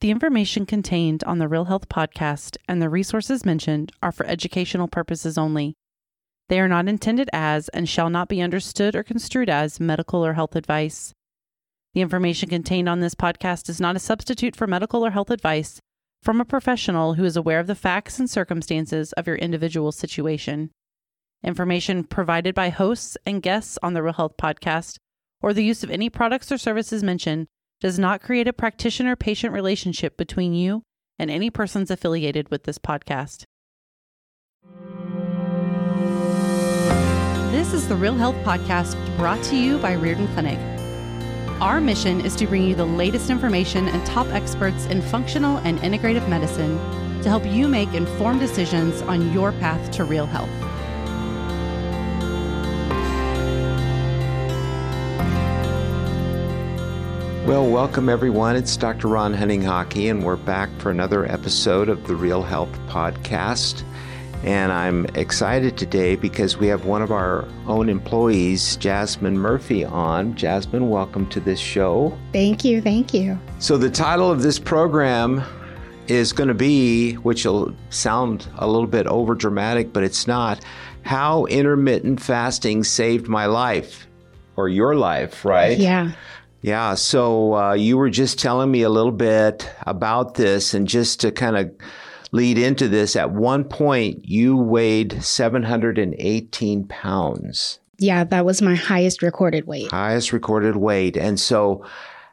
The information contained on the Real Health podcast and the resources mentioned are for educational purposes only. They are not intended as and shall not be understood or construed as medical or health advice. The information contained on this podcast is not a substitute for medical or health advice from a professional who is aware of the facts and circumstances of your individual situation. Information provided by hosts and guests on the Real Health podcast or the use of any products or services mentioned does not create a practitioner patient relationship between you and any persons affiliated with this podcast. This is the Real Health Podcast brought to you by Riordan Clinic. Our mission is to bring you the latest information and top experts in functional and integrative medicine to help you make informed decisions on your path to real health. Well, welcome everyone. It's Dr. Ron Hunninghake, and we're back for another episode of the Real Health Podcast. And I'm excited today because we have one of our own employees, Jasmin Murphy, on. Jasmin, welcome to this show. Thank you. Thank you. So, the title of this program is going to be, which will sound a little bit over dramatic, but it's not, How Intermittent Fasting Saved My Life or Your Life, right? Yeah. Yeah, so uh, you were just telling me a little bit about this, and just to kind of lead into this, at one point you weighed 718 pounds. Yeah, that was my highest recorded weight. Highest recorded weight. And so,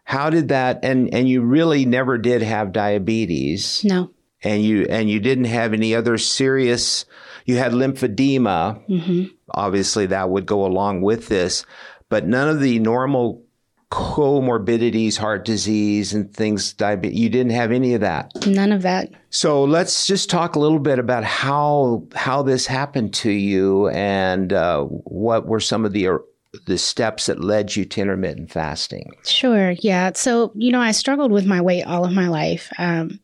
how did that, and, and you really never did have diabetes. No. And you, and you didn't have any other serious, you had lymphedema. Mm-hmm. Obviously, that would go along with this, but none of the normal comorbidities, heart disease, and things, diabetes. You didn't have any of that. None of that. So let's just talk a little bit about how how this happened to you, and uh, what were some of the uh, the steps that led you to intermittent fasting. Sure. Yeah. So you know, I struggled with my weight all of my life. Um,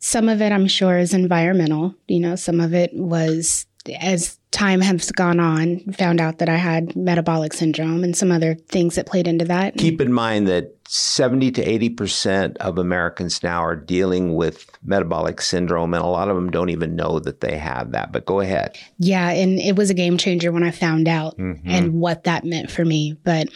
some of it, I'm sure, is environmental. You know, some of it was as time has gone on, found out that I had metabolic syndrome and some other things that played into that. Keep in mind that 70 to 80% of Americans now are dealing with metabolic syndrome, and a lot of them don't even know that they have that. But go ahead. Yeah, and it was a game changer when I found out mm-hmm. and what that meant for me. But,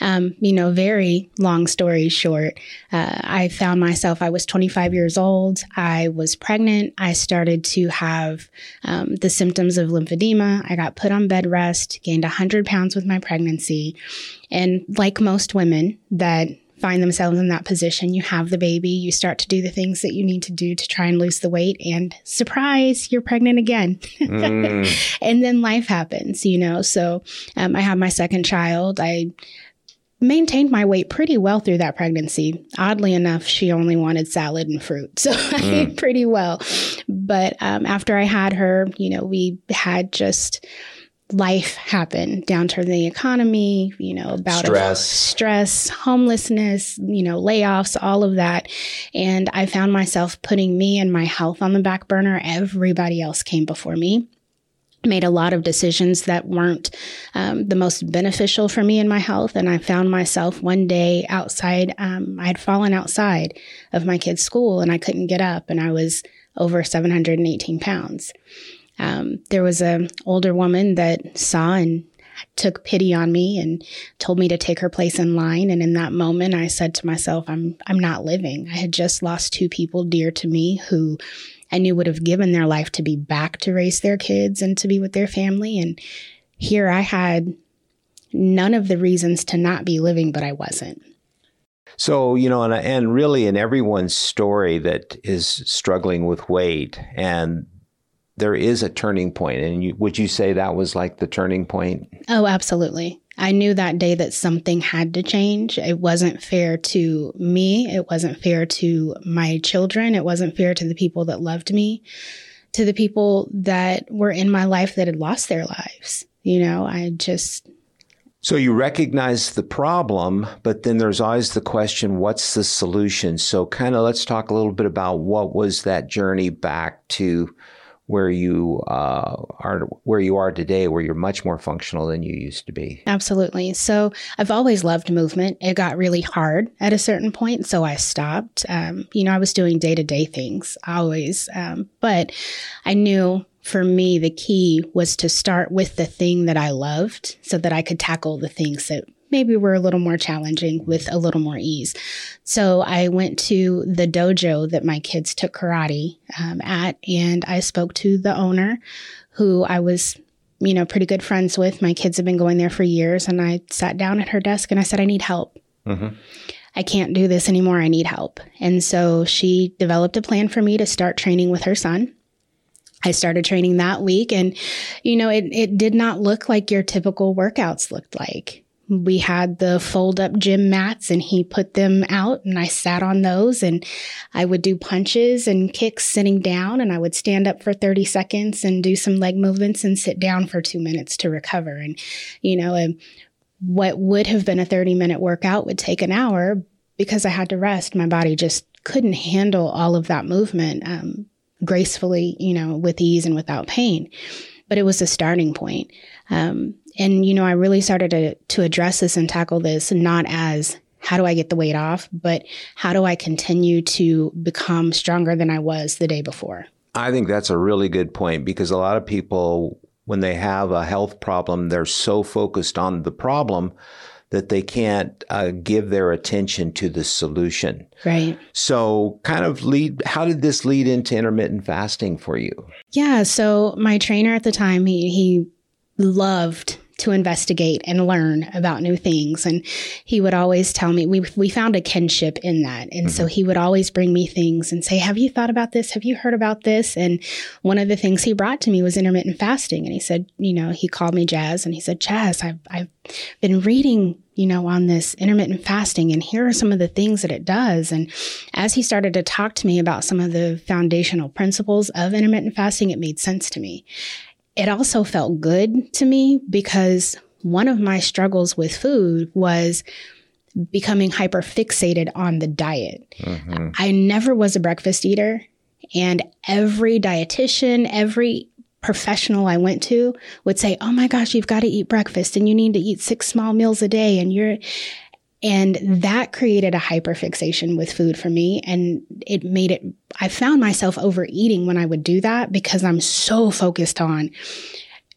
um, you know, very long story short, uh, I found myself, I was 25 years old, I was pregnant, I started to have um, the symptoms of lymphedema. I got put on bed rest, gained 100 pounds with my pregnancy. And like most women that find themselves in that position. You have the baby, you start to do the things that you need to do to try and lose the weight, and surprise, you're pregnant again. Mm. and then life happens, you know. So um, I had my second child. I maintained my weight pretty well through that pregnancy. Oddly enough, she only wanted salad and fruit. So mm. I ate pretty well. But um, after I had her, you know, we had just life happen downturn in the economy you know about stress stress homelessness you know layoffs all of that and i found myself putting me and my health on the back burner everybody else came before me made a lot of decisions that weren't um, the most beneficial for me and my health and i found myself one day outside um, i had fallen outside of my kid's school and i couldn't get up and i was over 718 pounds um, there was an older woman that saw and took pity on me and told me to take her place in line. And in that moment, I said to myself, I'm, I'm not living. I had just lost two people dear to me who I knew would have given their life to be back to raise their kids and to be with their family. And here I had none of the reasons to not be living, but I wasn't. So, you know, and, and really in everyone's story that is struggling with weight and there is a turning point. point and you, would you say that was like the turning point oh absolutely i knew that day that something had to change. It wasn't fair to me. It wasn't fair to my children. It wasn't fair to the people that loved me to the people that were in my life that had lost their lives you know? I just so you recognize the problem, but then there's always the question, what's the solution? So kind of let's talk a little bit about what was that journey back to where you uh, are where you are today, where you're much more functional than you used to be. Absolutely. So I've always loved movement. It got really hard at a certain point, so I stopped. Um, you know, I was doing day to day things always, um, but I knew for me the key was to start with the thing that I loved, so that I could tackle the things that maybe were a little more challenging with a little more ease. So I went to the dojo that my kids took karate um, at, and I spoke to the owner, who I was, you know, pretty good friends with. My kids have been going there for years, and I sat down at her desk and I said, I need help. Mm-hmm. I can't do this anymore. I need help. And so she developed a plan for me to start training with her son. I started training that week and you know it it did not look like your typical workouts looked like we had the fold up gym mats and he put them out and I sat on those and I would do punches and kicks sitting down and I would stand up for 30 seconds and do some leg movements and sit down for 2 minutes to recover. And you know and what would have been a 30 minute workout would take an hour because I had to rest. My body just couldn't handle all of that movement um, gracefully you know with ease and without pain. But it was a starting point. Um, and, you know, I really started to, to address this and tackle this not as how do I get the weight off, but how do I continue to become stronger than I was the day before? I think that's a really good point because a lot of people, when they have a health problem, they're so focused on the problem that they can't uh, give their attention to the solution. Right. So, kind of lead, how did this lead into intermittent fasting for you? Yeah. So, my trainer at the time, he, he loved to investigate and learn about new things. And he would always tell me, we, we found a kinship in that. And mm-hmm. so he would always bring me things and say, Have you thought about this? Have you heard about this? And one of the things he brought to me was intermittent fasting. And he said, You know, he called me Jazz and he said, Jazz, I've, I've been reading you know, on this intermittent fasting, and here are some of the things that it does. And as he started to talk to me about some of the foundational principles of intermittent fasting, it made sense to me it also felt good to me because one of my struggles with food was becoming hyper fixated on the diet. Mm-hmm. I never was a breakfast eater, and every dietitian, every professional I went to would say, "Oh my gosh, you've got to eat breakfast and you need to eat six small meals a day and you're and that created a hyperfixation with food for me. And it made it, I found myself overeating when I would do that because I'm so focused on.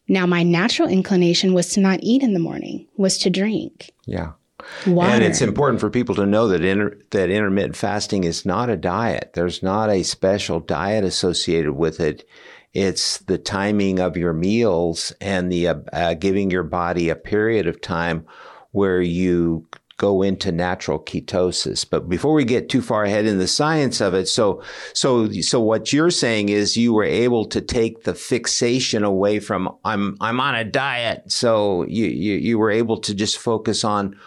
Now, my natural inclination was to not eat in the morning, was to drink. Yeah. Water. And it's important for people to know that inter- that intermittent fasting is not a diet. There's not a special diet associated with it. It's the timing of your meals and the uh, uh, giving your body a period of time where you go into natural ketosis. But before we get too far ahead in the science of it, so so so what you're saying is you were able to take the fixation away from I'm I'm on a diet. So you you, you were able to just focus on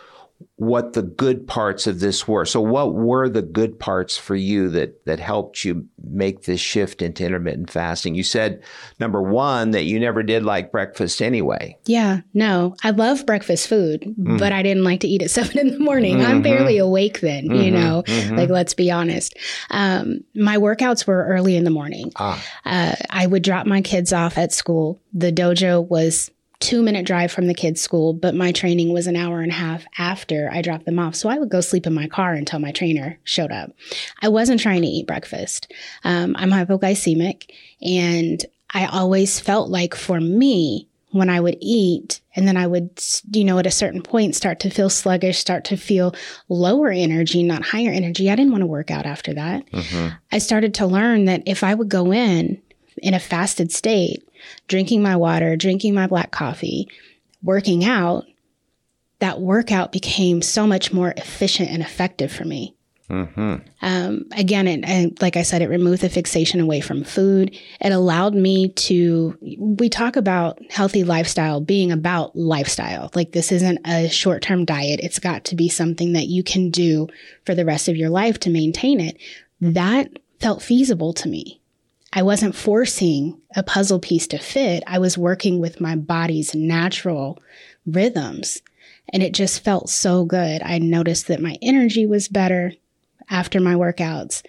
what the good parts of this were. So what were the good parts for you that that helped you make this shift into intermittent fasting? You said number 1 that you never did like breakfast anyway. Yeah, no. I love breakfast food, mm-hmm. but I didn't like to eat at 7 in the morning. Mm-hmm. I'm barely awake then, mm-hmm. you know. Mm-hmm. Like let's be honest. Um, my workouts were early in the morning. Ah. Uh, I would drop my kids off at school. The dojo was two minute drive from the kids' school, but my training was an hour and a half after I dropped them off. So I would go sleep in my car until my trainer showed up. I wasn't trying to eat breakfast. Um, I'm hypoglycemic, and I always felt like for me, when I would eat, and then I would, you know, at a certain point start to feel sluggish, start to feel lower energy, not higher energy. I didn't want to work out after that. Mm-hmm. I started to learn that if I would go in in a fasted state, drinking my water, drinking my black coffee, working out, that workout became so much more efficient and effective for me. Mm-hmm. Um, again, it, and like I said, it removed the fixation away from food. It allowed me to, we talk about healthy lifestyle being about lifestyle. Like this isn't a short term diet. It's got to be something that you can do for the rest of your life to maintain it. That felt feasible to me. I wasn't forcing a puzzle piece to fit. I was working with my body's natural rhythms. And it just felt so good. I noticed that my energy was better after my workouts.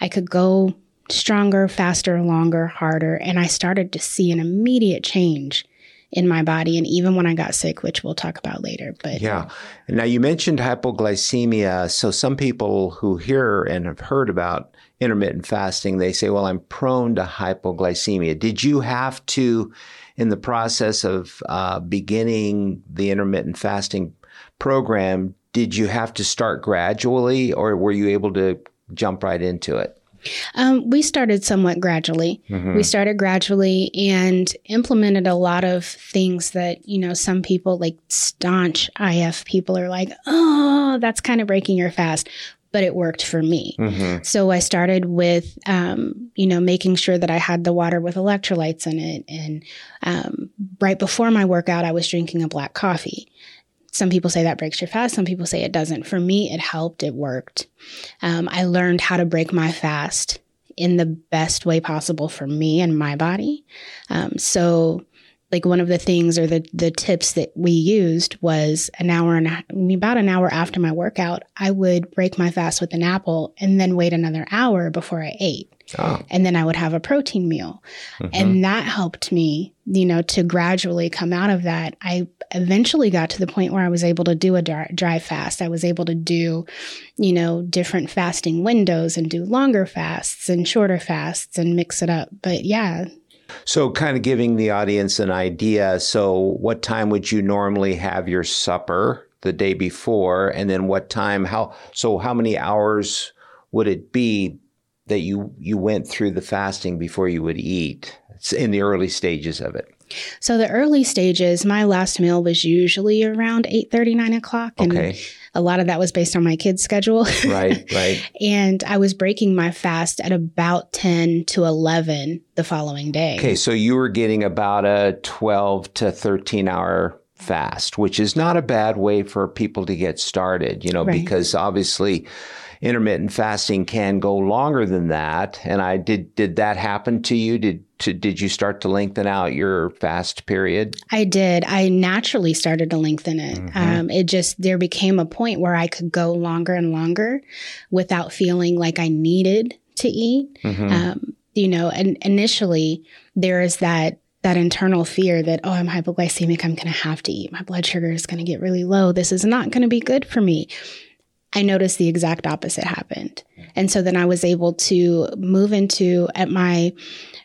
I could go stronger, faster, longer, harder. And I started to see an immediate change in my body. And even when I got sick, which we'll talk about later. But yeah. Now you mentioned hypoglycemia. So some people who hear and have heard about intermittent fasting, they say, well, I'm prone to hypoglycemia. Did you have to, in the process of uh, beginning the intermittent fasting program, did you have to start gradually or were you able to jump right into it? Um, we started somewhat gradually. Mm-hmm. We started gradually and implemented a lot of things that, you know, some people like staunch IF people are like, oh, that's kind of breaking your fast. But it worked for me. Mm-hmm. So I started with, um, you know, making sure that I had the water with electrolytes in it. And um, right before my workout, I was drinking a black coffee. Some people say that breaks your fast. Some people say it doesn't. For me, it helped. It worked. Um, I learned how to break my fast in the best way possible for me and my body. Um, so, like one of the things or the the tips that we used was an hour and a, about an hour after my workout, I would break my fast with an apple and then wait another hour before I ate. Oh. And then I would have a protein meal. Mm-hmm. And that helped me, you know, to gradually come out of that. I eventually got to the point where I was able to do a dry, dry fast. I was able to do, you know, different fasting windows and do longer fasts and shorter fasts and mix it up. But yeah. So, kind of giving the audience an idea. So, what time would you normally have your supper the day before? And then what time, how, so how many hours would it be that you you went through the fasting before you would eat in the early stages of it? So the early stages, my last meal was usually around 8 30, 9 o'clock. And okay. a lot of that was based on my kids' schedule. Right, right. and I was breaking my fast at about 10 to 11 the following day. Okay, so you were getting about a 12 to 13 hour fast, which is not a bad way for people to get started, you know, right. because obviously intermittent fasting can go longer than that. And I did, did that happen to you? Did, to, did you start to lengthen out your fast period? I did. I naturally started to lengthen it. Mm-hmm. Um, it just, there became a point where I could go longer and longer without feeling like I needed to eat. Mm-hmm. Um, you know, and initially there is that that internal fear that, oh, I'm hypoglycemic, I'm going to have to eat. My blood sugar is going to get really low. This is not going to be good for me. I noticed the exact opposite happened. And so then I was able to move into at my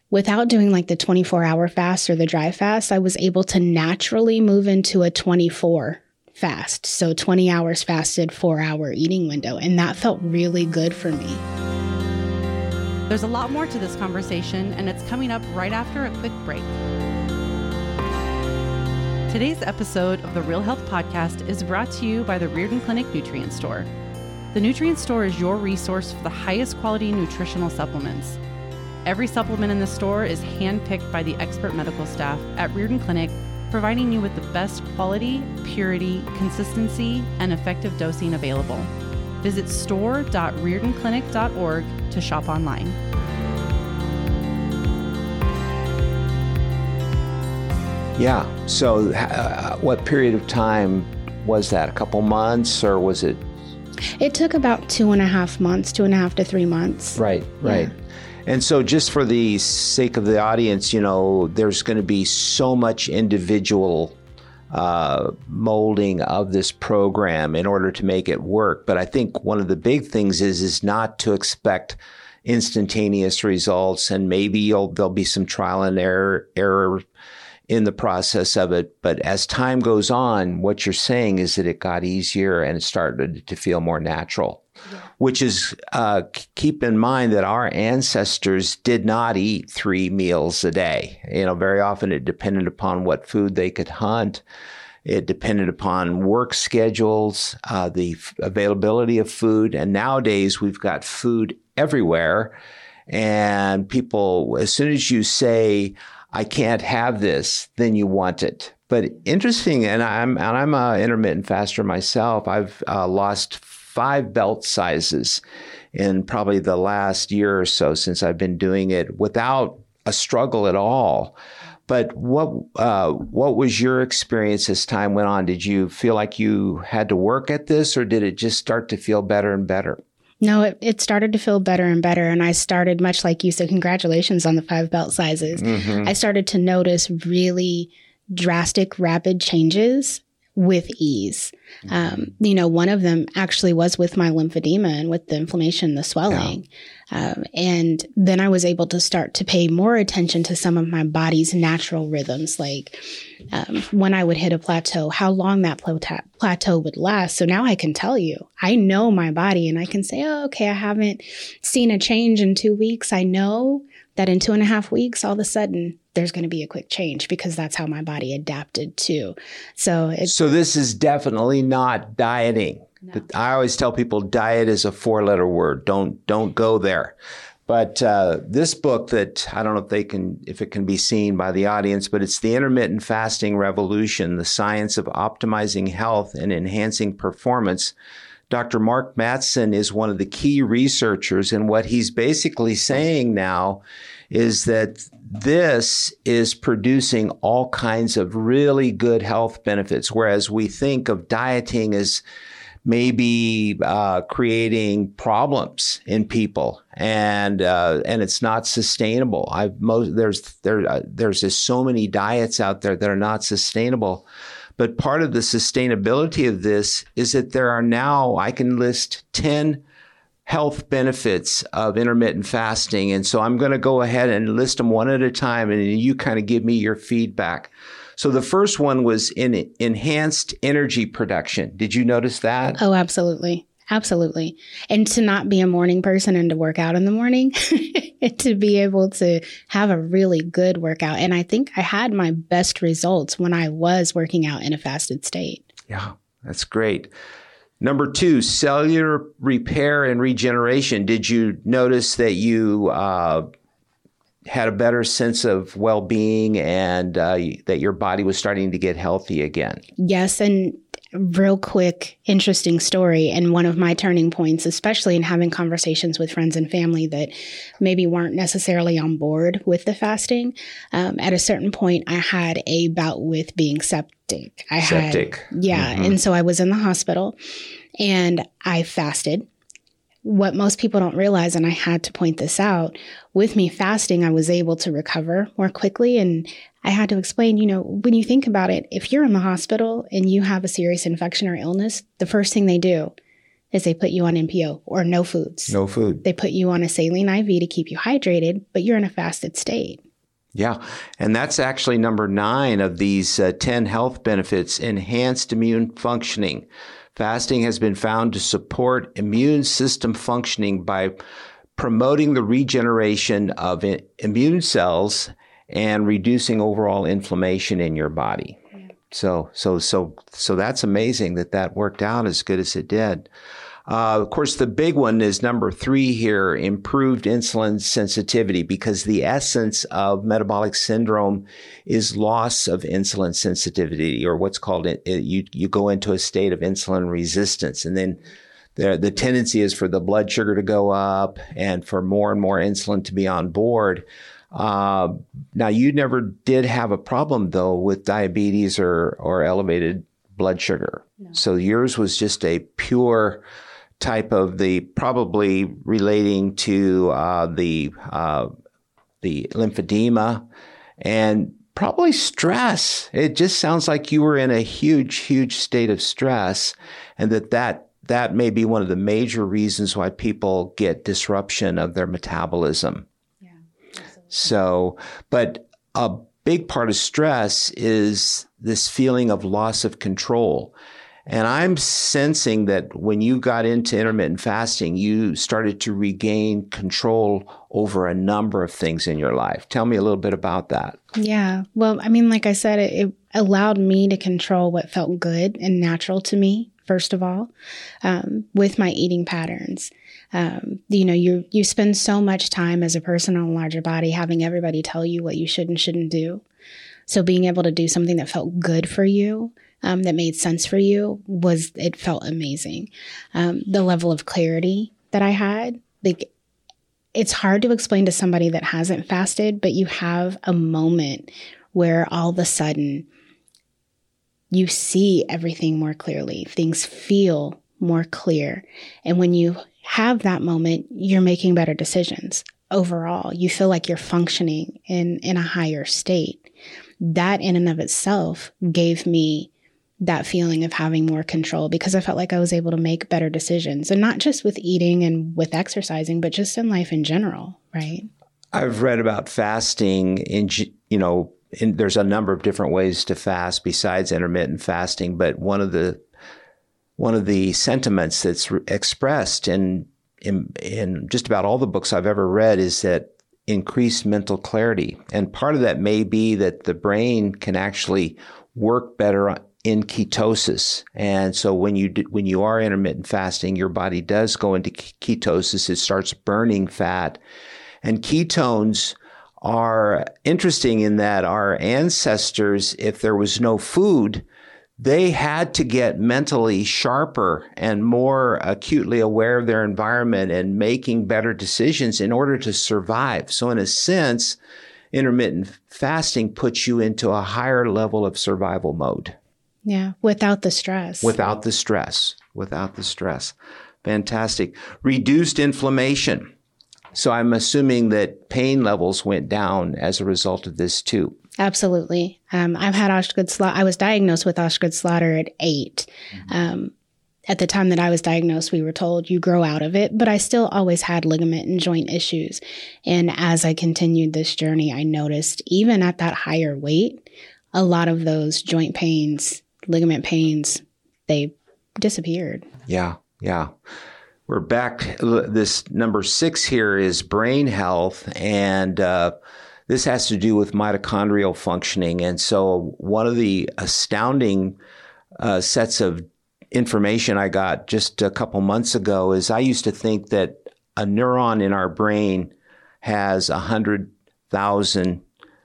without doing like the 24 hour fast or the dry fast, I was able to naturally move into a 24 fast. So 20 hours fasted, four hour eating window. And that felt really good for me. There's a lot more to this conversation, and it's coming up right after a quick break. Today's episode of the Real Health Podcast is brought to you by the Riordan Clinic Nutrient Store. The Nutrient Store is your resource for the highest quality nutritional supplements. Every supplement in the store is handpicked by the expert medical staff at Riordan Clinic, providing you with the best quality, purity, consistency, and effective dosing available. Visit store.riordanclinic.org to shop online. Yeah. So, uh, what period of time was that? A couple months, or was it? It took about two and a half months, two and a half to three months. Right, right. Yeah. And so, just for the sake of the audience, you know, there's going to be so much individual uh, molding of this program in order to make it work. But I think one of the big things is is not to expect instantaneous results, and maybe there'll be some trial and error error in the process of it. But as time goes on, what you're saying is that it got easier and it started to feel more natural. Yeah. Which is, uh, keep in mind that our ancestors did not eat three meals a day. You know, very often it depended upon what food they could hunt. It depended upon work schedules, uh, the f- availability of food. And nowadays we've got food everywhere. And people, as soon as you say, I can't have this, then you want it. But interesting, and I'm and I'm an intermittent faster myself. I've uh, lost five belt sizes in probably the last year or so since I've been doing it without a struggle at all. But what uh, what was your experience as time went on? Did you feel like you had to work at this, or did it just start to feel better and better? No, it, it started to feel better and better. And I started, much like you so congratulations on the five belt sizes. Mm-hmm. I started to notice really drastic, rapid changes with ease. Um, you know, one of them actually was with my lymphedema and with the inflammation, the swelling. Yeah. Um, and then I was able to start to pay more attention to some of my body's natural rhythms, like um, when I would hit a plateau, how long that plateau, plateau would last. So now I can tell you, I know my body and I can say, oh, okay, I haven't seen a change in two weeks. I know that in two and a half weeks, all of a sudden, there's going to be a quick change because that's how my body adapted to. So, so this is definitely not dieting. No. I always tell people diet is a four letter word. Don't don't go there. But uh, this book that I don't know if they can if it can be seen by the audience, but it's the intermittent fasting revolution: the science of optimizing health and enhancing performance. Dr. Mark Mattson is one of the key researchers, and what he's basically saying now is that this is producing all kinds of really good health benefits. Whereas we think of dieting as maybe uh, creating problems in people, and uh, and it's not sustainable. I've most there's there uh, there's just so many diets out there that are not sustainable. But part of the sustainability of this is that there are now I can list ten health benefits of intermittent fasting. And so I'm going to go ahead and list them one at a time and you kind of give me your feedback. So the first one was in enhanced energy production. Did you notice that? Oh, absolutely. Absolutely. And to not be a morning person and to work out in the morning, to be able to have a really good workout. And I think I had my best results when I was working out in a fasted state. Yeah, that's great. Number two, cellular repair and regeneration. Did you notice that you uh, had a better sense of well being and uh, that your body was starting to get healthy again? Yes. And real quick, interesting story. And one of my turning points, especially in having conversations with friends and family that maybe weren't necessarily on board with the fasting. Um, at a certain point, I had a bout with being septic. I septic. had, yeah. Mm-hmm. And so I was in the hospital and I fasted. What most people don't realize, and I had to point this out, with me fasting, I was able to recover more quickly. And I had to explain, you know, when you think about it, if you're in the hospital and you have a serious infection or illness, the first thing they do is they put you on NPO or no foods. No food. They put you on a saline IV to keep you hydrated, but you're in a fasted state. Yeah. And that's actually number nine of these uh, 10 health benefits enhanced immune functioning. Fasting has been found to support immune system functioning by promoting the regeneration of immune cells and reducing overall inflammation in your body. So, so, so, so that's amazing that that worked out as good as it did. Uh, of course, the big one is number three here improved insulin sensitivity because the essence of metabolic syndrome is loss of insulin sensitivity or what's called it, it, you, you go into a state of insulin resistance. And then the, the tendency is for the blood sugar to go up and for more and more insulin to be on board. Uh, now, you never did have a problem though with diabetes or, or elevated blood sugar. No. So yours was just a pure type of the probably relating to uh, the uh, the lymphedema and probably stress. It just sounds like you were in a huge, huge state of stress, and that that that may be one of the major reasons why people get disruption of their metabolism. Yeah, so, but a big part of stress is this feeling of loss of control. And I'm sensing that when you got into intermittent fasting, you started to regain control over a number of things in your life. Tell me a little bit about that. Yeah. Well, I mean, like I said, it, it allowed me to control what felt good and natural to me, first of all, um, with my eating patterns. Um, you know, you you spend so much time as a person on a larger body having everybody tell you what you should and shouldn't do. So being able to do something that felt good for you um, that made sense for you was it felt amazing. Um, the level of clarity that I had, like it's hard to explain to somebody that hasn't fasted, but you have a moment where all of a sudden you see everything more clearly. Things feel more clear. And when you have that moment, you're making better decisions overall. You feel like you're functioning in, in a higher state. That in and of itself gave me that feeling of having more control because I felt like I was able to make better decisions and not just with eating and with exercising, but just in life in general, right? I've read about fasting in, you know, there's a number of different ways to fast besides intermittent fasting, but one of the one of the sentiments that's re- expressed in, in in just about all the books I've ever read is that increased mental clarity, and part of that may be that the brain can actually work better in ketosis. And so when you do, when you are intermittent fasting, your body does go into ketosis. It starts burning fat, and ketones are interesting in that our ancestors, if there was no food, they had to get mentally sharper and more acutely aware of their environment and making better decisions in order to survive. So, in a sense, intermittent fasting puts you into a higher level of survival mode. Yeah, without the stress. Without the stress. Without the stress. Fantastic. Reduced inflammation. So I'm assuming that pain levels went down as a result of this too. Absolutely. Um, I've had Osgood-Schlatter. I was diagnosed with Osgood-Schlatter at 8 mm-hmm. um, at the time that I was diagnosed, we were told you grow out of it, but I still always had ligament and joint issues. And as I continued this journey, I noticed even at that higher weight, a lot of those joint pains, ligament pains, they disappeared. Yeah, yeah. We're back. This number six here is brain health, and uh, this has to do with mitochondrial functioning. And so, one of the astounding uh, sets of information I got just a couple months ago is I used to think that a neuron in our brain has 100,000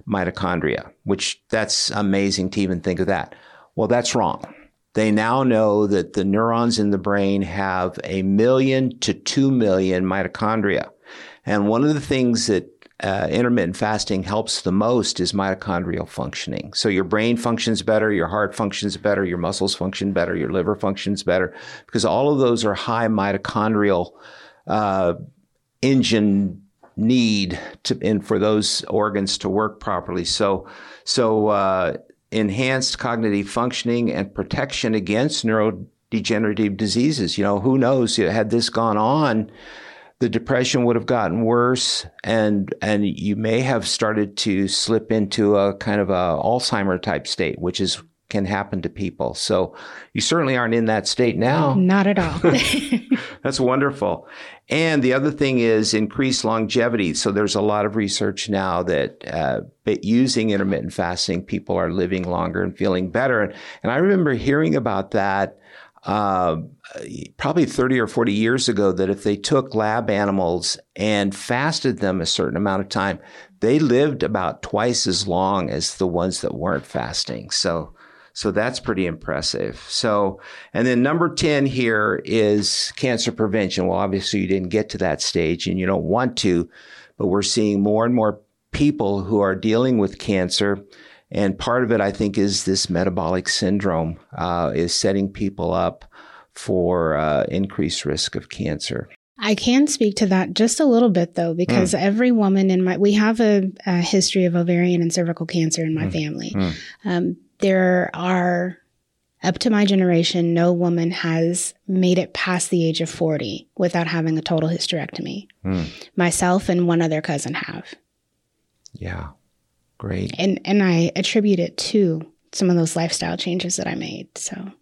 mitochondria, which that's amazing to even think of that. Well, that's wrong. They now know that the neurons in the brain have a million to two million mitochondria. And one of the things that uh, intermittent fasting helps the most is mitochondrial functioning. So your brain functions better, your heart functions better, your muscles function better, your liver functions better, because all of those are high mitochondrial uh, engine need to, and for those organs to work properly. So, so uh, enhanced cognitive functioning and protection against neurodegenerative diseases. You know, who knows? Had this gone on, the depression would have gotten worse, and and you may have started to slip into a kind of a Alzheimer type state, which is can happen to people. So you certainly aren't in that state now. Not at all. That's wonderful. And the other thing is increased longevity. So there's a lot of research now that uh, using intermittent fasting, people are living longer and feeling better. And, I remember hearing about that uh, probably 30 or 40 years ago that if they took lab animals and fasted them a certain amount of time, they lived about twice as long as the ones that weren't fasting. So so that's pretty impressive. So, and then number 10 here is cancer prevention. Well, obviously you didn't get to that stage and you don't want to, but we're seeing more and more people who are dealing with cancer. And part of it, I think, is this metabolic syndrome uh, is setting people up for uh, increased risk of cancer. I can speak to that just a little bit though, because mm. every woman in my, we have a, a, history of ovarian and cervical cancer in my mm. family. Mm. Um, there are up to my generation, no woman has made it past the age of 40 without having a total hysterectomy. Mm. Myself and one other cousin have. Yeah. Great. And and I attribute it to some of those lifestyle changes that I made. So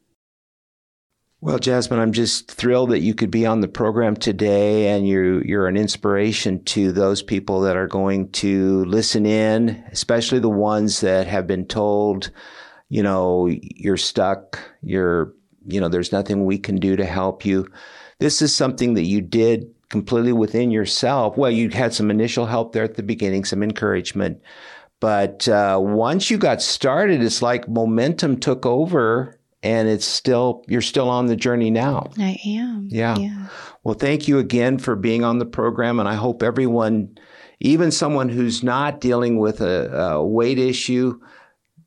well, Jasmin, I'm just thrilled that you could be on the program today and you you're an inspiration to those people that are going to listen in, especially the ones that have been told you know, you're stuck, you're, you know, there's nothing we can do to help you. This is something that you did completely within yourself. Well, you had some initial help there at the beginning, some encouragement. But uh, once you got started, it's like momentum took over and it's still, you're still on the journey now. I am. Yeah. yeah. Well, thank you again for being on the program. And I hope everyone, even someone who's not dealing with a, a weight issue,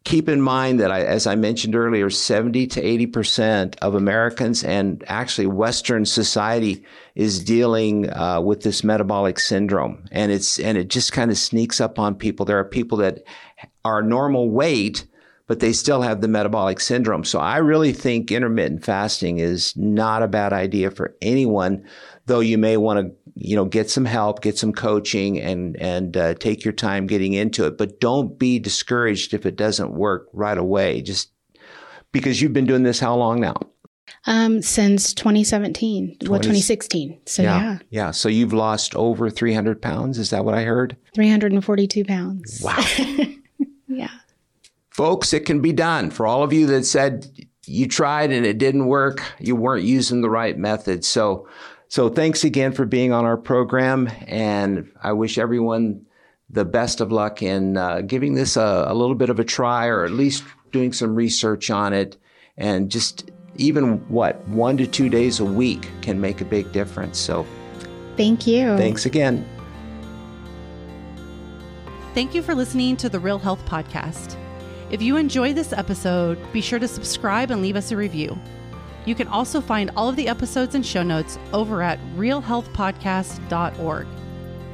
keep in mind that, I, as I mentioned earlier, 70 to 80% of Americans and actually Western society is dealing uh, with this metabolic syndrome. And it's, and it just kind of sneaks up on people. There are people that are normal weight, but they still have the metabolic syndrome. So I really think intermittent fasting is not a bad idea for anyone, though you may want to, you know, get some help, get some coaching and, and uh, take your time getting into it. But don't be discouraged if it doesn't work right away. Just because you've been doing this how long now? Um, since 2017, 20, well, 2016. So yeah, yeah, yeah. So you've lost over 300 pounds. Is that what I heard? 342 pounds. Wow. yeah. Folks, it can be done. For all of you that said you tried and it didn't work, you weren't using the right method. So, so thanks again for being on our program. And I wish everyone the best of luck in uh, giving this a, a little bit of a try or at least doing some research on it and just even what one to two days a week can make a big difference. So, thank you. Thanks again. Thank you for listening to the Real Health Podcast. If you enjoyed this episode, be sure to subscribe and leave us a review. You can also find all of the episodes and show notes over at realhealthpodcast.org.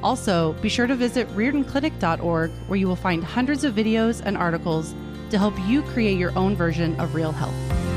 Also, be sure to visit riordanclinic.org where you will find hundreds of videos and articles to help you create your own version of real health.